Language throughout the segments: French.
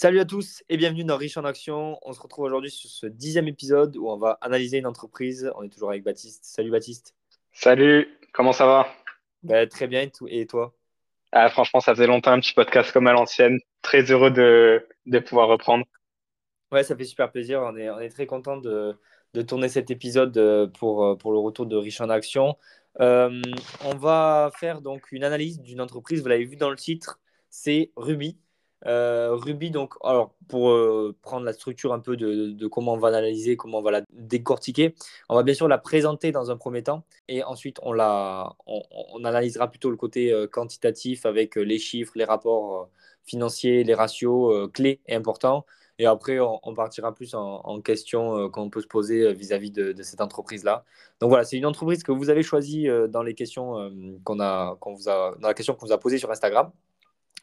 Salut à tous et bienvenue dans Riche en Action. On se retrouve aujourd'hui sur ce dixième épisode où on va analyser une entreprise. On est toujours avec Baptiste. Salut Baptiste. Salut, comment ça va? Bah, Très bien et toi? Ah, Franchement, ça faisait longtemps un petit podcast comme à l'ancienne. Très heureux de, de, pouvoir reprendre. Ouais, ça fait super plaisir. On est, on est très content de, de, tourner cet épisode euh, pour, euh, pour le retour de Riche en Action. Euh, on va faire donc une analyse d'une entreprise. Vous l'avez vu dans le titre, c'est Ruby. Euh, Ruby, donc, alors pour euh, prendre la structure un peu de, comment on va l'analyser, comment on va la décortiquer, on va bien sûr la présenter dans un premier temps et ensuite on, la, on, analysera plutôt le côté euh, quantitatif avec les chiffres, les rapports financiers, les ratios clés et importants. Et après, on, partira plus en, questions qu'on peut se poser vis-à-vis de, cette entreprise-là. Donc voilà, c'est une entreprise que vous avez choisie dans les questions qu'on a, qu'on a, dans la question qu'on vous a posée sur Instagram.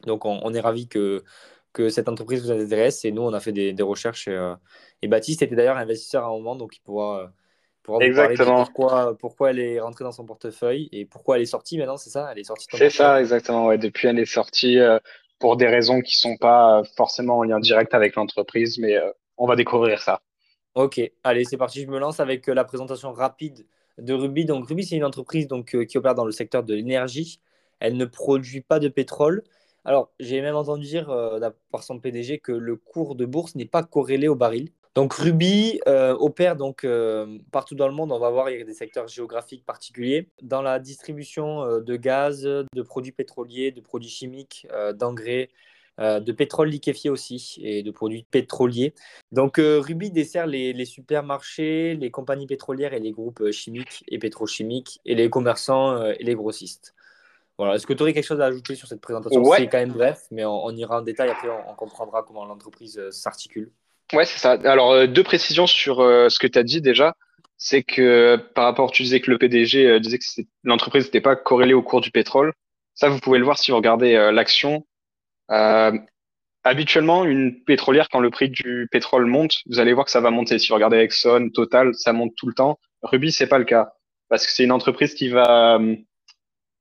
Donc, on, est ravi que, que cette entreprise vous intéresse. Et nous, on a fait des, recherches. Euh, et, Baptiste était d'ailleurs investisseur à un moment, donc il pourra, euh, pourra vous parler de pourquoi, pourquoi elle est rentrée dans son portefeuille et pourquoi elle est sortie maintenant, c'est ça? Elle est sortie. C'est ça, exactement. Ouais. Depuis, elle est sortie euh, pour des raisons qui ne sont pas forcément en lien direct avec l'entreprise, mais on va découvrir ça. Ok, allez, c'est parti. Je me lance avec la présentation rapide de Ruby. Donc, Ruby, c'est une entreprise donc, qui opère dans le secteur de l'énergie. Elle ne produit pas de pétrole. Alors, j'ai même entendu dire euh, par son PDG que le cours de bourse n'est pas corrélé au baril. Donc, Ruby euh, opère donc euh, partout dans le monde. On va voir, il y a des secteurs géographiques particuliers. Dans la distribution de gaz, de produits pétroliers, de produits chimiques, d'engrais, de pétrole liquéfié aussi et de produits pétroliers. Donc, Ruby dessert les, supermarchés, les compagnies pétrolières et les groupes chimiques et pétrochimiques et les commerçants et les grossistes. Voilà. Est-ce que tu aurais quelque chose à ajouter sur cette présentation? C'est quand même bref, mais on, ira en détail. Après, on, comprendra comment l'entreprise euh, s'articule. Ouais, c'est ça. Alors, euh, deux précisions sur euh, ce que tu as dit déjà. C'est que par rapport, tu disais que le PDG disait que l'entreprise n'était pas corrélée au cours du pétrole. Ça, vous pouvez le voir si vous regardez l'action. habituellement, une pétrolière, quand le prix du pétrole monte, vous allez voir que ça va monter. Si vous regardez Exxon, Total, ça monte tout le temps. Ruby, c'est pas le cas. Parce que c'est une entreprise qui va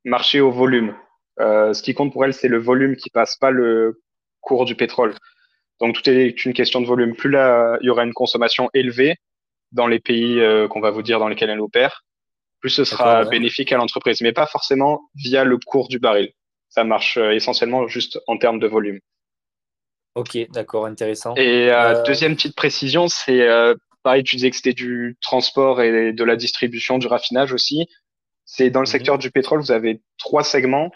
marcher au volume. Euh, ce qui compte pour elle, c'est le volume qui passe, pas le cours du pétrole. Donc tout est une question de volume. Plus là, il y aura une consommation élevée dans les pays euh, qu'on va vous dire dans lesquels elle opère, plus ce sera bénéfique à l'entreprise, mais pas forcément via le cours du baril. Ça marche euh, essentiellement juste en termes de volume. Ok, d'accord, intéressant. Et deuxième petite précision, c'est pareil, tu disais que c'était du transport et de la distribution, du raffinage aussi. C'est dans le mhm. secteur du pétrole, vous avez trois segments,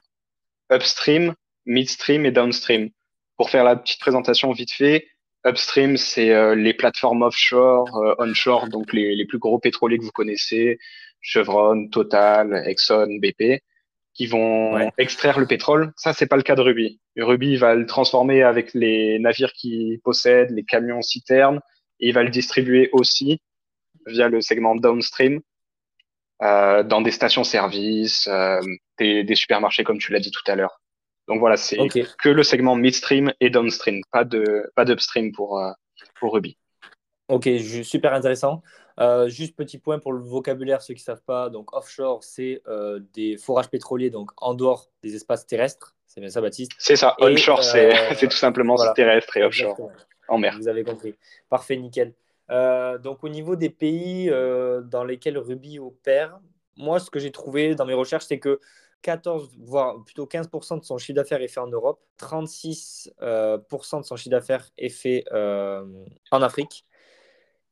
upstream, midstream et downstream. Pour faire la petite présentation vite fait, upstream, c'est euh, les plateformes offshore, euh, onshore, donc les, les, plus gros pétroliers que vous connaissez, Chevron, Total, Exxon, BP, qui vont extraire le pétrole. Ça, c'est pas le cas de Ruby. Ruby va le transformer avec les navires qui possèdent, les camions citernes, et il va le distribuer aussi via le segment downstream euh, dans des stations-service, euh, des, des, supermarchés, comme tu l'as dit tout à l'heure. Donc voilà, c'est que le segment midstream et downstream, pas de pas d'upstream pour euh, pour Ruby. Ok, super intéressant. Juste petit point pour le vocabulaire, ceux qui ne savent pas. Donc offshore, c'est des forages pétroliers, donc en dehors des espaces terrestres. C'est bien ça, Baptiste? C'est ça. Onshore, c'est tout simplement terrestre et offshore en mer. Vous avez compris. Parfait, nickel. Euh, donc au niveau des pays euh, dans lesquels Ruby opère, moi ce que j'ai trouvé dans mes recherches, c'est que 14, voire plutôt 15% de son chiffre d'affaires est fait en Europe, 36% euh, de son chiffre d'affaires est fait en Afrique,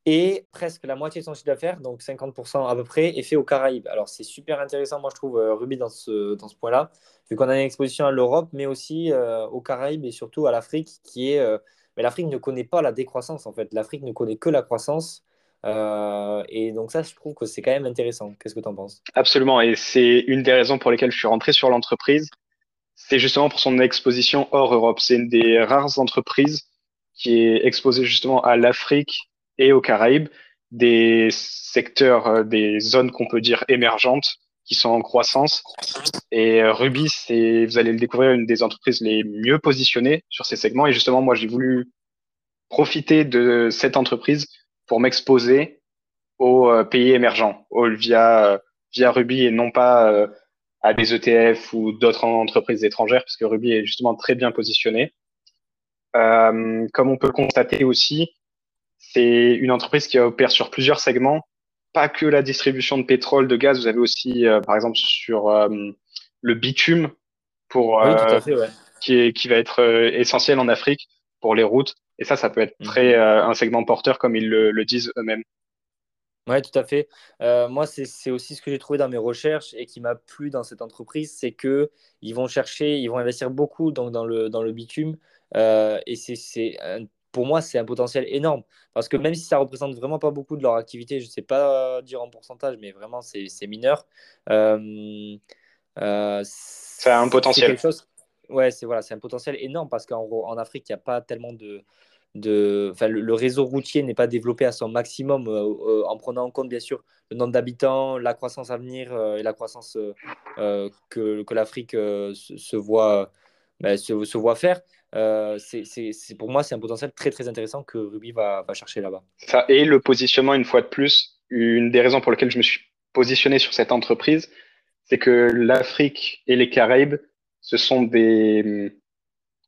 et presque la moitié de son chiffre d'affaires, donc 50% à peu près, est fait aux Caraïbes. Alors c'est super intéressant, moi je trouve, Ruby dans ce, dans ce point-là, vu qu'on a une exposition à l'Europe, mais aussi aux Caraïbes et surtout à l'Afrique, qui est mais l'Afrique ne connaît pas la décroissance, en fait. L'Afrique ne connaît que la croissance. Euh, et donc ça, je trouve que c'est quand même intéressant. Qu'est-ce que tu en penses? Absolument. Et c'est une des raisons pour lesquelles je suis rentré sur l'entreprise. C'est justement pour son exposition hors Europe. C'est une des rares entreprises qui est exposée justement à l'Afrique et aux Caraïbes, des secteurs, euh, des zones qu'on peut dire émergentes, qui sont en croissance. Et euh, Ruby, c'est, vous allez le découvrir, une des entreprises les mieux positionnées sur ces segments. Et justement, moi, j'ai voulu profiter de cette entreprise pour m'exposer aux euh, pays émergents, via, euh, via Ruby et non pas à des ETF ou d'autres entreprises étrangères, parce que Ruby est justement très bien positionné. Euh, comme on peut constater aussi, c'est une entreprise qui opère sur plusieurs segments, pas que la distribution de pétrole, de gaz. Vous avez aussi, euh, par exemple, sur euh, le bitume, pour, Oui, tout à fait, ouais. qui, est, qui va être essentiel en Afrique pour les routes. Et ça, ça peut être Mhm. très un segment porteur, comme ils le, le disent eux-mêmes. Ouais, tout à fait. Euh, moi, c'est aussi ce que j'ai trouvé dans mes recherches et qui m'a plu dans cette entreprise, c'est que ils vont chercher, ils vont investir beaucoup donc, dans le, dans le bitume. Euh, et c'est un- pour moi, c'est un potentiel énorme. Parce que même si ça représente vraiment pas beaucoup de leur activité, je sais pas dire en pourcentage, mais vraiment, c'est c'est mineur. Euh, euh, a un c'est potentiel. chose. Ouais, c'est voilà, c'est un potentiel énorme parce qu'en en Afrique, il n'y a pas tellement de, de, enfin, le, le réseau routier n'est pas développé à son maximum euh, euh, en prenant en compte bien sûr le nombre d'habitants, la croissance à venir euh, et la croissance euh, euh, que, que l'Afrique euh, se, se voit, ben, se, se voit faire. Euh, c'est, pour moi, c'est un potentiel très très intéressant que Ruby va, va chercher là-bas. Ça et le positionnement, une fois de plus, une des raisons pour lesquelles je me suis positionné sur cette entreprise, c'est que l'Afrique et les Caraïbes, ce sont des hum,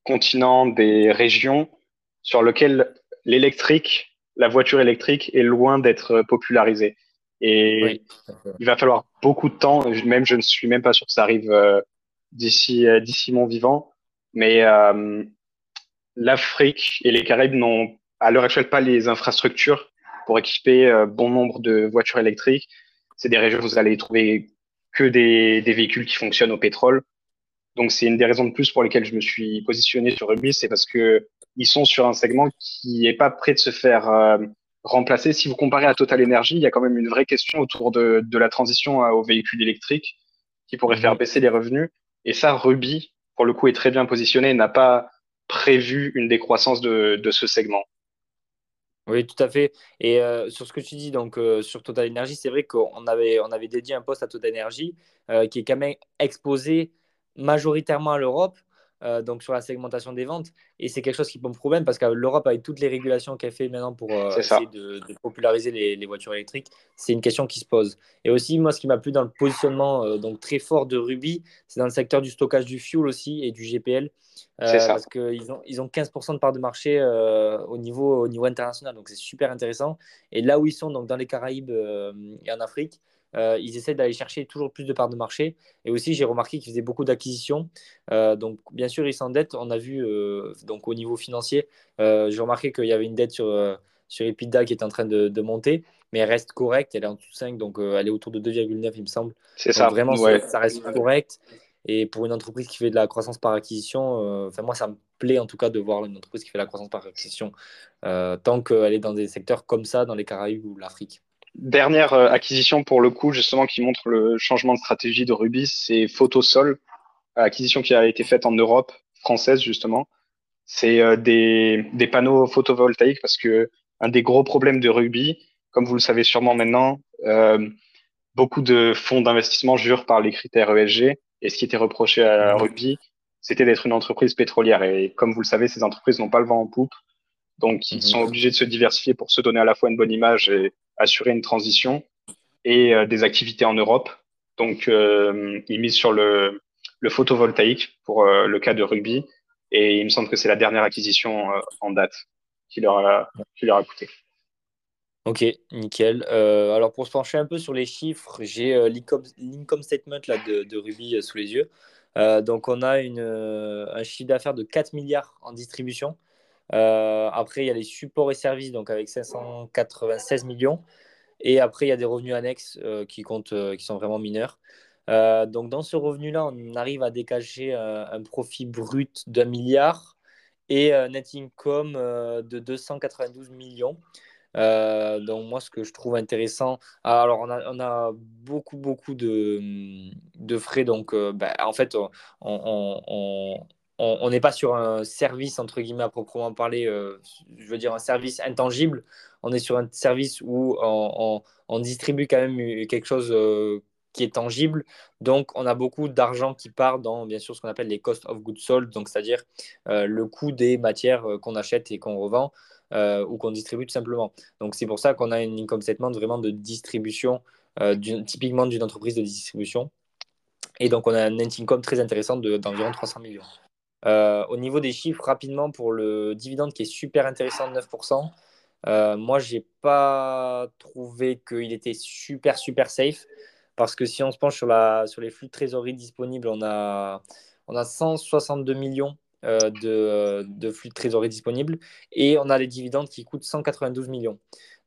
continents, des régions sur lesquelles l'électrique, la voiture électrique est loin d'être popularisée. Et Oui, il va falloir beaucoup de temps, même je ne suis même pas sûr que ça arrive euh, d'ici euh, d'ici mon vivant, mais euh, l'Afrique et les Caraïbes n'ont à l'heure actuelle pas les infrastructures pour équiper euh, bon nombre de voitures électriques. C'est des régions où vous allez trouver que des, des véhicules qui fonctionnent au pétrole. Donc c'est une des raisons de plus pour lesquelles je me suis positionné sur Rubis, c'est parce que ils sont sur un segment qui est pas prêt de se faire euh, remplacer. Si vous comparez à Total Energy, il y a quand même une vraie question autour de, de la transition aux véhicules électriques qui pourrait faire Mhm. baisser les revenus. Et ça, Ruby, pour le coup, est très bien positionné n'a pas prévu une décroissance de, de ce segment. Oui, tout à fait. Et euh, sur ce que tu dis, donc euh, sur Total Energy, c'est vrai qu'on avait, on avait dédié un poste à Total Energy euh, qui est quand même exposé majoritairement à l'Europe, euh, donc sur la segmentation des ventes. Et c'est quelque chose qui pose problème parce que l'Europe, avec toutes les régulations qu'elle fait maintenant pour euh, essayer de, de populariser les, les voitures électriques, c'est une question qui se pose. Et aussi, moi, ce qui m'a plu dans le positionnement euh, donc très fort de Ruby, c'est dans le secteur du stockage du fuel aussi et du GPL. C'est ça. parce qu'ils ont, ils ont 15% de part de marché au, niveau, au niveau international. Donc, c'est super intéressant. Et là où ils sont, donc dans les Caraïbes et en Afrique, euh, ils essaient d'aller chercher toujours plus de parts de marché. Et aussi, j'ai remarqué qu'ils faisaient beaucoup d'acquisitions. Euh, donc, bien sûr, ils s'endettent. On a vu, euh, donc au niveau financier, j'ai remarqué qu'il y avait une dette sur, sur Epida qui est en train de, de monter, mais elle reste correcte. Elle est en dessous de 5, donc elle est autour de 2,9, il me semble. C'est ça. vraiment, Ouais. ça, ça reste correct. Et pour une entreprise qui fait de la croissance par acquisition, enfin moi, ça me plaît en tout cas de voir une entreprise qui fait de la croissance par acquisition, tant qu'elle est dans des secteurs comme ça, dans les Caraïbes ou l'Afrique. Dernière euh, acquisition pour le coup, justement, qui montre le changement de stratégie de Ruby, c'est Photosol, acquisition qui a été faite en Europe, française justement. C'est euh, des, des panneaux photovoltaïques parce que un des gros problèmes de Ruby, comme vous le savez sûrement maintenant, euh, beaucoup de fonds d'investissement jurent par les critères ESG. Et ce qui était reproché à Mhm. Ruby, c'était d'être une entreprise pétrolière. Et comme vous le savez, ces entreprises n'ont pas le vent en poupe. Donc, ils sont Mhm. obligés de se diversifier pour se donner à la fois une bonne image et assurer une transition et euh, des activités en Europe. Donc, euh, ils misent sur le, photovoltaïque pour euh, le cas de Ruby. Et il me semble que c'est la dernière acquisition en date qui leur a, qui leur a coûté. Ok, nickel. Alors pour se pencher un peu sur les chiffres, j'ai l'income statement là, de, Ruby sous les yeux. Donc on a une, un chiffre d'affaires de 4 milliards en distribution. Euh, après, il y a les supports et services, donc avec 596 millions. Et après, il y a des revenus annexes euh, qui comptent, euh, qui sont vraiment mineurs. Donc dans ce revenu-là, on arrive à dégager un profit brut d'un milliard et un net income de 292 millions. Donc moi, ce que je trouve intéressant, alors on a, beaucoup, beaucoup de, de frais. Donc ben, en fait, on- on- n'est pas sur un service, entre guillemets, à proprement parler, euh, je veux dire un service intangible. On est sur un service où on, distribue quand même quelque chose euh, qui est tangible. Donc on a beaucoup d'argent qui part dans, bien sûr, ce qu'on appelle les cost of goods sold, donc c'est-à-dire euh, le coût des matières qu'on achète et qu'on revend ou qu'on distribue tout simplement. Donc c'est pour ça qu'on a une income statement vraiment de distribution, typiquement d'une entreprise de distribution. Et donc on a un net income très intéressant de- d'environ 300 millions. Au niveau des chiffres, rapidement, pour le dividende qui est super intéressant de 9%, moi, je n'ai pas trouvé qu'il était super, super safe. Parce que si on se penche sur, la, sur les flux de trésorerie disponibles, on a, on a 162 millions de, de, flux de trésorerie disponibles et on a les dividendes qui coûtent 192 millions.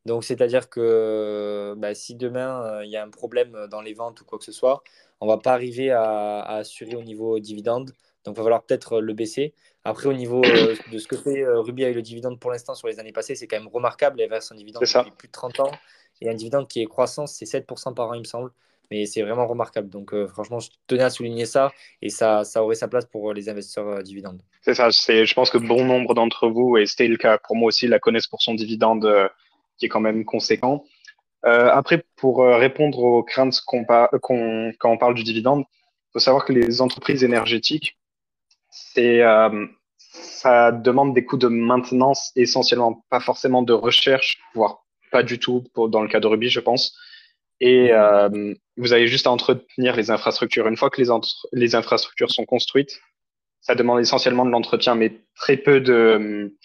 Donc, c'est-à-dire que bah, si demain euh, il y a un problème dans les ventes ou quoi que ce soit, on ne va pas arriver à, assurer au niveau dividende. Donc, il va falloir peut-être le baisser. Après, au niveau euh, de ce que fait euh, Ruby avec le dividende pour l'instant sur les années passées, c'est quand même remarquable. Il verse un dividende depuis plus de 30 ans et un dividende qui est croissant, c'est 7% par an, il me semble. Mais c'est vraiment remarquable. Donc, franchement, je tenais à souligner ça et ça, ça aurait sa place pour les investisseurs dividendes. C'est ça. Je pense que bon nombre d'entre vous, et c'était le cas pour moi aussi, la connaissent pour son dividende qui est quand même conséquent. Euh, après, pour euh, répondre aux craintes qu'on quand on parle du dividende, il faut savoir que les entreprises énergétiques, c'est, euh, ça demande des coûts de maintenance essentiellement, pas forcément de recherche, voire pas du tout pour, dans le cas de Ruby, je pense. Et vous avez juste à entretenir les infrastructures. Une fois que les, les infrastructures sont construites, ça demande essentiellement de l'entretien, mais très peu de,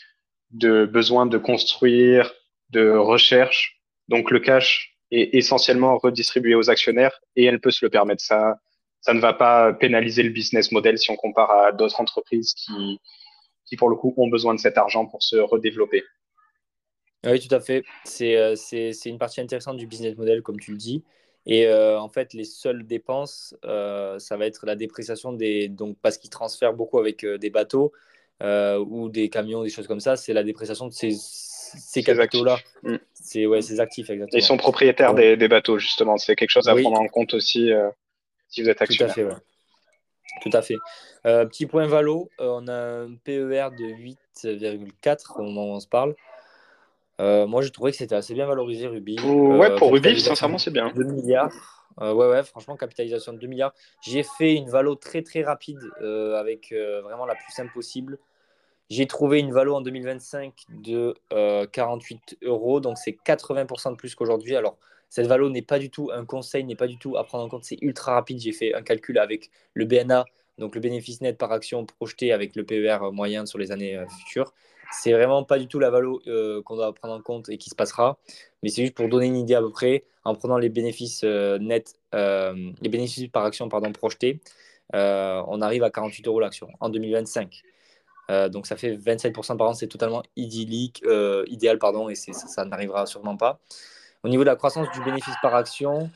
de besoin de construire, de recherche. Donc le cash est essentiellement redistribué aux actionnaires et elle peut se le permettre. Ça, ça ne va pas pénaliser le business model si on compare à d'autres entreprises qui, qui, pour le coup, ont besoin de cet argent pour se redévelopper. Oui, tout à fait. C'est euh, une partie intéressante du business model, comme tu le dis. Et euh, en fait, les seules dépenses, euh, ça va être la dépréciation des. Donc, parce qu'ils transfèrent beaucoup avec des bateaux ou des camions, des choses comme ça, c'est la dépréciation de ces, ces capitaux-là. Mm. C'est ouais, ces actifs, exactement. Ils sont propriétaires des, des, bateaux, justement. C'est quelque chose à prendre en compte aussi si vous êtes actionnaire. Tout à fait, Tout à fait. Euh, petit point valo, euh, on a un PER de 8,4 au moment où on se parle. moi, je trouvais que c'était assez bien valorisé, Ruby. ouais, pour Ruby, sincèrement, c'est bien. 2 milliards. ouais, ouais, franchement, capitalisation de 2 milliards. J'ai fait une valo très, très rapide avec vraiment la plus simple possible. J'ai trouvé une valo en 2025 de 48 euh, euros, donc c'est 80% de plus qu'aujourd'hui. Alors, cette valo n'est pas du tout un conseil, n'est pas du tout à prendre en compte, c'est ultra rapide. J'ai fait un calcul avec le BNA, donc le bénéfice net par action projeté avec le PER moyen sur les années euh, futures. C'est vraiment pas du tout la valo euh, qu'on doit prendre en compte et qui se passera, mais c'est juste pour donner une idée à peu près en prenant les bénéfices nets, les bénéfices par action pardon, projetés. on arrive à 48 euros l'action en 2025. Euh, donc ça fait 27% par an, c'est totalement idyllique, euh, idéal, pardon, et ça n'arrivera sûrement pas. Au niveau de la croissance du bénéfice par action,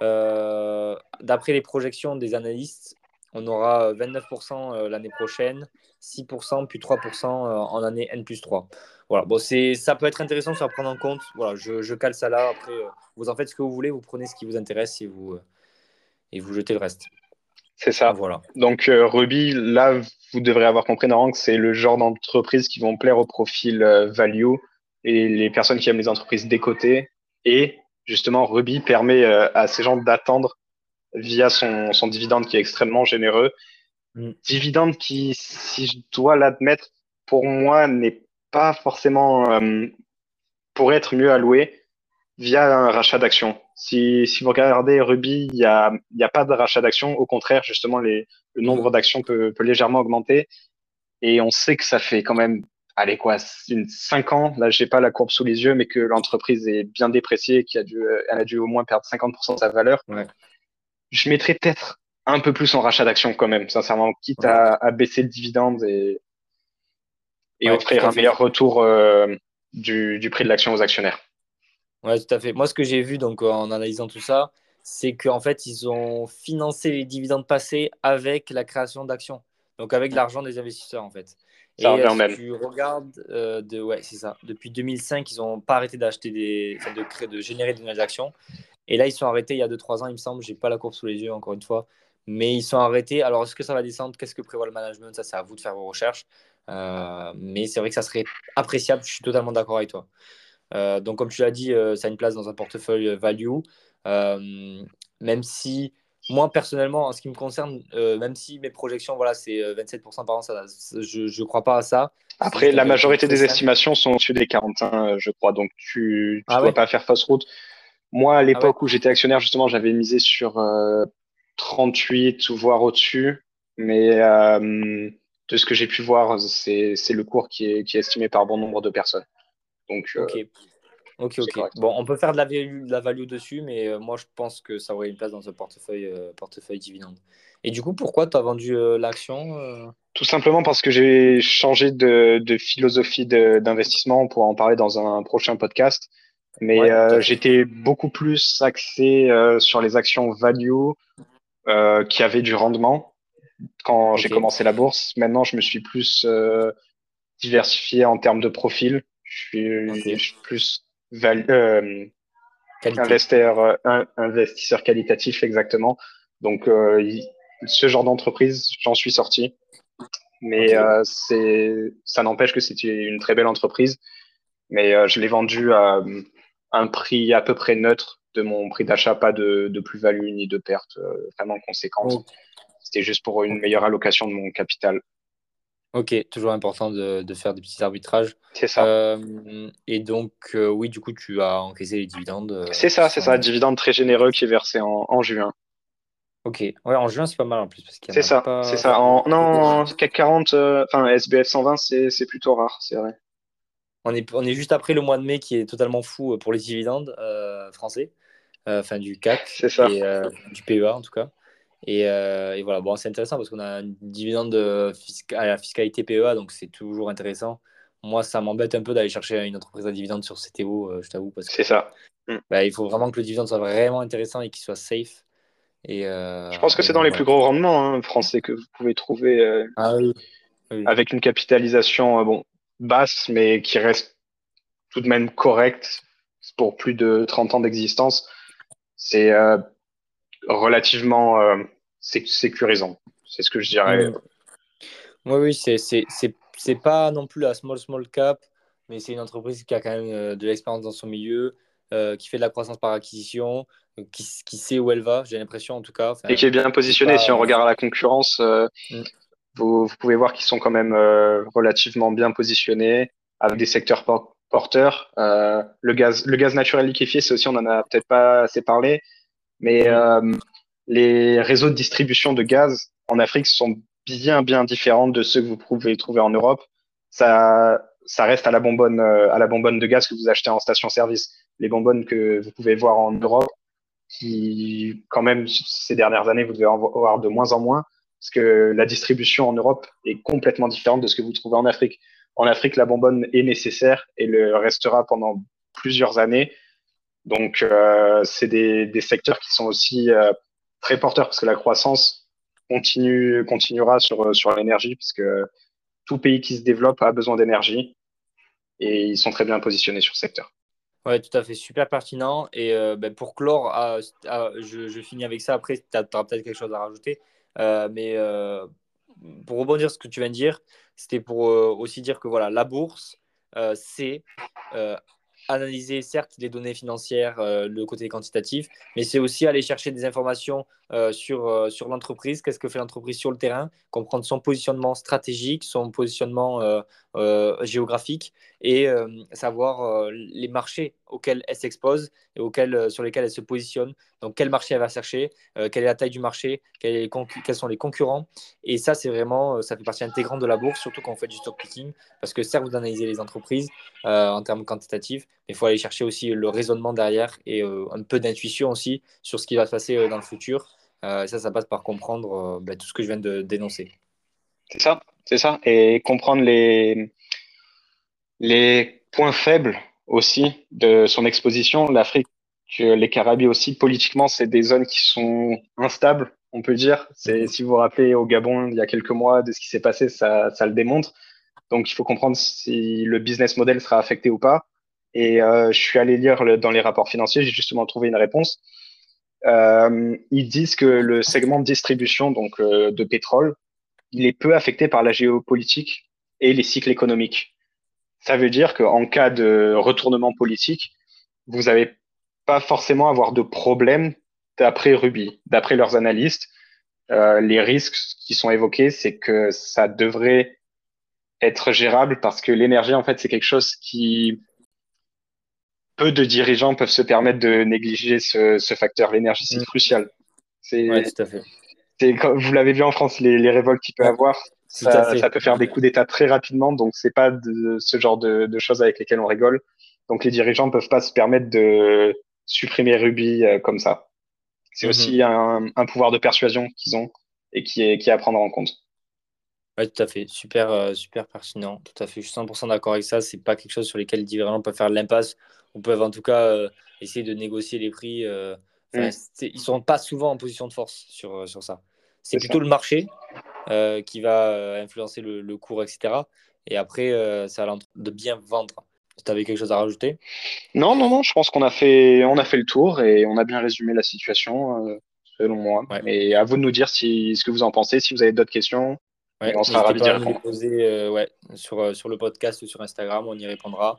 euh, d'après les projections des analystes, on aura 29% l'année prochaine, 6%, puis 3% en année N plus 3. Voilà, bon, ça peut être intéressant à prendre en compte. Voilà, je, je, cale ça là. Après, vous en faites ce que vous voulez, vous prenez ce qui vous intéresse et vous, et vous jetez le reste. C'est ça. Voilà. Donc euh, Ruby, là, vous devrez avoir compris normalement que c'est le genre d'entreprise qui vont plaire au profil euh, value et les personnes qui aiment les entreprises décotées. Et justement, Ruby permet euh, à ces gens d'attendre via son, son dividende qui est extrêmement généreux. Mm. Dividende qui, si je dois l'admettre, pour moi, n'est pas forcément pour être mieux alloué via un rachat d'actions. Si, si vous regardez Ruby, il n'y a, y a pas de rachat d'actions. Au contraire, justement, les, le nombre d'actions peut, peut légèrement augmenter. Et on sait que ça fait quand même, allez quoi, une, 5 ans, là j'ai pas la courbe sous les yeux, mais que l'entreprise est bien dépréciée, qui a dû, elle a dû au moins perdre 50% de sa valeur. Ouais. Je mettrais peut-être un peu plus en rachat d'actions quand même, sincèrement, quitte à, à, baisser le dividende et, et offrir un meilleur retour euh, du, du prix de l'action aux actionnaires. Oui, tout à fait. Moi, ce que j'ai vu donc, en analysant tout ça, c'est qu'en fait, ils ont financé les dividendes passés avec la création d'actions. Donc, avec l'argent des investisseurs, en fait. Ça et si tu regardes, euh, de, ouais, c'est ça. Depuis 2005, ils n'ont pas arrêté d'acheter des, de, créer, de générer de nouvelles actions. Et là, ils sont arrêtés il y a 2-3 ans, il me semble. J'ai pas la courbe sous les yeux, encore une fois. Mais ils sont arrêtés. Alors, est-ce que ça va descendre? Qu'est-ce que prévoit le management? Ça, c'est à vous de faire vos recherches. Euh, mais c'est vrai que ça serait appréciable. Je suis totalement d'accord avec toi. Euh, donc, comme tu l'as dit, euh, ça a une place dans un portefeuille euh, value. même si, moi, personnellement, en ce qui me concerne, même si mes projections, voilà, c'est 27% par an, ça, je ne crois pas à ça. Après, la majorité des estimations sont au-dessus des 41, je crois. Donc, tu ne ah dois pas faire fausse route. Moi, à ah l'époque où j'étais actionnaire, justement, j'avais misé sur 38 ou voire au-dessus. Mais de ce que j'ai pu voir, c'est le cours qui est, qui est estimé par bon nombre de personnes. Donc, euh, ok. Ok. Bon, on peut faire de la, value, de la value dessus, mais euh, moi, je pense que ça aurait une place dans ce portefeuille, portefeuille dividende. Et du coup, pourquoi tu as vendu l'action Tout simplement parce que j'ai changé de, de philosophie d'investissement. On pourra en parler dans un prochain podcast. Mais j'étais beaucoup plus axé sur les actions value qui avaient du rendement quand j'ai commencé la bourse. Maintenant, je me suis plus euh, diversifié en termes de profil. Je suis, plus euh, investisseur, investisseur qualitatif, exactement. Donc, euh, ce genre d'entreprise, j'en suis sorti. Mais c'est, ça n'empêche que c'était une très belle entreprise. Mais je l'ai vendu à un prix à peu près neutre de mon prix d'achat, pas de, de plus-value ni de perte vraiment conséquente. C'était juste pour une meilleure allocation de mon capital. Ok, toujours important de, faire des petits arbitrages. C'est ça. Euh, et donc, euh, oui, du coup, tu as encaissé les dividendes. Euh, c'est ça, c'est ça, un dividende très généreux qui est versé en, juin. Ok, ouais, en juin, c'est pas mal en plus. C'est ça, c'est ça. En, non, CAC 40, enfin, SBF 120, c'est plutôt rare, c'est vrai. On est, on est juste après le mois de mai qui est totalement fou pour les dividendes français, enfin du CAC ça. et du PEA en tout cas. Euh, et, voilà, bon, c'est intéressant parce qu'on a un dividende à la fiscalité PEA, donc c'est toujours intéressant. Moi, ça m'embête un peu d'aller chercher une entreprise à dividende sur CTO, euh, je t'avoue. C'est ça. Mm. Bah, il faut vraiment que le dividende soit vraiment intéressant et qu'il soit safe. Et, euh, je pense que c'est dans les plus gros rendements hein, français que vous pouvez trouver ah avec une capitalisation bon, basse, mais qui reste tout de même correcte pour plus de 30 ans d'existence. C'est relativement euh, sécurisant. C'est ce que je dirais. Oui, oui, c'est pas non plus la small small cap, mais c'est une entreprise qui a quand même euh, de l'expérience dans son milieu, euh, qui fait de la croissance par acquisition, qui, qui sait où elle va, j'ai l'impression en tout cas. Et qui est bien positionné. Si on regarde la concurrence, mm. vous, vous, pouvez voir qu'ils sont quand même relativement bien positionnés, avec des secteurs porteurs. le, gaz, le gaz naturel liquéfié, c'est aussi, on en a peut-être pas assez parlé, mais euh, les réseaux de distribution de gaz en Afrique sont bien, bien différents de ceux que vous pouvez trouver en Europe. Ça, ça reste à la bonbonne, euh, à la bonbonne de gaz que vous achetez en station-service. Les bonbonnes que vous pouvez voir en Europe, qui, quand même, ces dernières années, vous devez en voir de moins en moins, parce que la distribution en Europe est complètement différente de ce que vous trouvez en Afrique. En Afrique, la bonbonne est nécessaire et le restera pendant plusieurs années. Donc, euh, c'est des, secteurs qui sont aussi euh, très porteurs parce que la croissance continue, continuera sur, sur l'énergie puisque tout pays qui se développe a besoin d'énergie et ils sont très bien positionnés sur ce secteur. Oui, tout à fait, super pertinent. Et euh, ben, pour clore, ah, ah, je, finis avec ça. Après, tu auras peut-être quelque chose à rajouter. Euh, mais euh, pour rebondir sur ce que tu viens de dire, c'était pour aussi dire que voilà, la bourse, c'est analyser certes les données financières, euh, le côté quantitatif, mais c'est aussi aller chercher des informations euh, sur, euh, sur l'entreprise, qu'est-ce que fait l'entreprise sur le terrain, comprendre son positionnement stratégique, son positionnement géographique et savoir les marchés auxquels elle s'expose et auxquels, sur lesquels elle se positionne. Donc quel marché elle va chercher, quelle est la taille du marché, quels sont les concurrents. Et ça, c'est vraiment, ça fait partie intégrante de la bourse, surtout quand on fait du stock picking, parce que certes, vous analysez les entreprises en termes quantitatifs, mais il faut aller chercher aussi le raisonnement derrière et un peu d'intuition aussi sur ce qui va se passer dans le futur. Euh, ça, ça passe par comprendre euh, bah, tout ce que je viens de dénoncer. C'est ça, c'est ça. Et comprendre les, les points faibles aussi de son exposition. L'Afrique, les Caraïbes aussi, politiquement, c'est des zones qui sont instables, on peut dire. Si vous vous rappelez au Gabon, il y a quelques mois, de ce qui s'est passé, ça, ça le démontre. Donc, il faut comprendre si le business model sera affecté ou pas. Et euh, je suis allé lire dans les rapports financiers, j'ai justement trouvé une réponse. Euh, ils disent que le segment de distribution donc euh, de pétrole, il est peu affecté par la géopolitique et les cycles économiques. Ça veut dire qu'en cas de retournement politique, vous n'avez pas forcément avoir de problème d'après Ruby, d'après leurs analystes. Euh, les risques qui sont évoqués, c'est que ça devrait être gérable parce que l'énergie, en fait, c'est quelque chose qui peu de dirigeants peuvent se permettre de négliger ce, ce facteur. L'énergie, c'est mm. crucial. C'est, tout à fait. vous l'avez vu en France, les, les révoltes qu'il peut y avoir, ça, peut faire des coups d'état très rapidement, donc c'est pas de, ce genre de, choses avec lesquelles on rigole. Donc les dirigeants ne peuvent pas se permettre de supprimer Ruby euh, comme ça. C'est mhm. aussi un, pouvoir de persuasion qu'ils ont et qui est, qui est à prendre en compte. Oui, tout à fait. Super, euh, super pertinent. Tout à fait. Je suis 100% d'accord avec ça. C'est pas quelque chose sur lequel les dirigeants peuvent faire l'impasse ou peuvent en tout cas euh, essayer de négocier les prix. Mm. Ils ne sont pas souvent en position de force sur, sur ça. C'est plutôt le marché euh, qui va euh, influencer le, cours, etc. Et après, euh, c'est à l'entreprise de bien vendre. Tu avais quelque chose à rajouter? Non, non, non, je pense qu'on a, fait, on a fait le tour et on a bien résumé la situation, selon moi. Mais à vous de nous dire si, ce que vous en pensez, si vous avez d'autres questions. on sera ravis d'y répondre. Poser, ouais, sur, sur le podcast ou sur Instagram, on y répondra.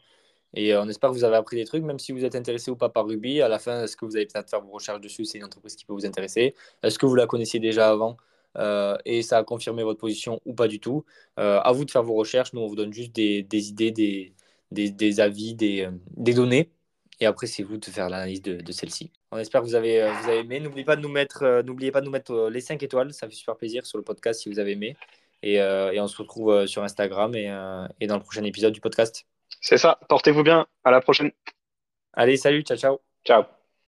Et on espère que vous avez appris des trucs, même si vous êtes intéressé ou pas par Ruby. À la fin, est-ce que vous allez peut-être faire vos recherches dessus? C'est une entreprise qui peut vous intéresser. Est-ce que vous la connaissiez déjà avant? Euh, et ça a confirmé votre position ou pas du tout euh, À vous de faire vos recherches. Nous, on vous donne juste des, des idées, des, des, des avis, des, euh, des, données. Et après, c'est vous de faire l'analyse de, de celle-ci. On espère que vous avez, vous avez aimé. N'oubliez pas de nous mettre, n'oubliez pas de nous mettre les 5 étoiles. Ça fait super plaisir sur le podcast si vous avez aimé. Et, et on se retrouve sur Instagram et, et dans le prochain épisode du podcast. C'est ça. Portez-vous bien. À la prochaine. Allez, salut. Ciao, ciao. Ciao.